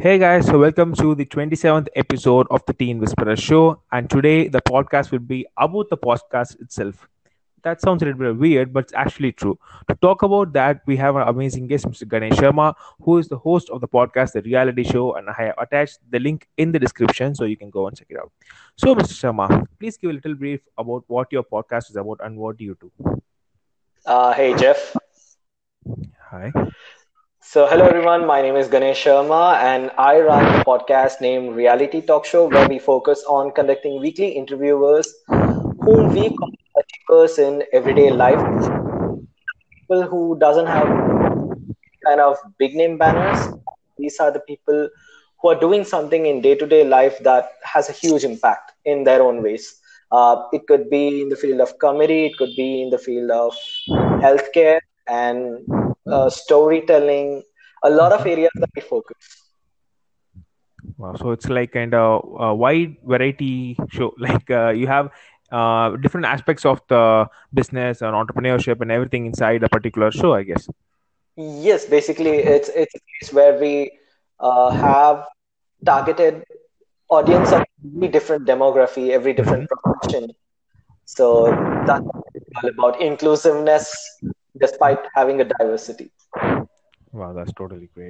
Hey guys, so welcome to the 27th episode of the Teen Whisperer Show. And today the podcast will be about the podcast itself. That sounds a little bit weird, but it's actually true. To talk about that, we have our amazing guest, Mr. Ganesh Sharma, who is the host of the podcast, The Reality Show, and I have attached the link in the description so you can go and check it out. So, Mr. Sharma, please give a little brief about what your podcast is about and what do you do. Uh, hey, Jeff. Hi. So, hello everyone. My name is Ganesh Sharma, and I run a podcast named Reality Talk Show, where we focus on conducting weekly interviewers whom we call experts in everyday life. People who doesn't have kind of big name banners. These are the people who are doing something in day to day life that has a huge impact in their own ways. Uh, it could be in the field of comedy, it could be in the field of healthcare and uh, storytelling, a lot of areas that we focus. Wow, so it's like kind of a wide variety show. Like uh, you have uh, different aspects of the business and entrepreneurship and everything inside a particular show, I guess. Yes, basically, it's it's a place where we uh, have targeted audience of every different demography, every different hmm profession. So that's all about inclusiveness, despite having a diversity. Wow, that's totally great.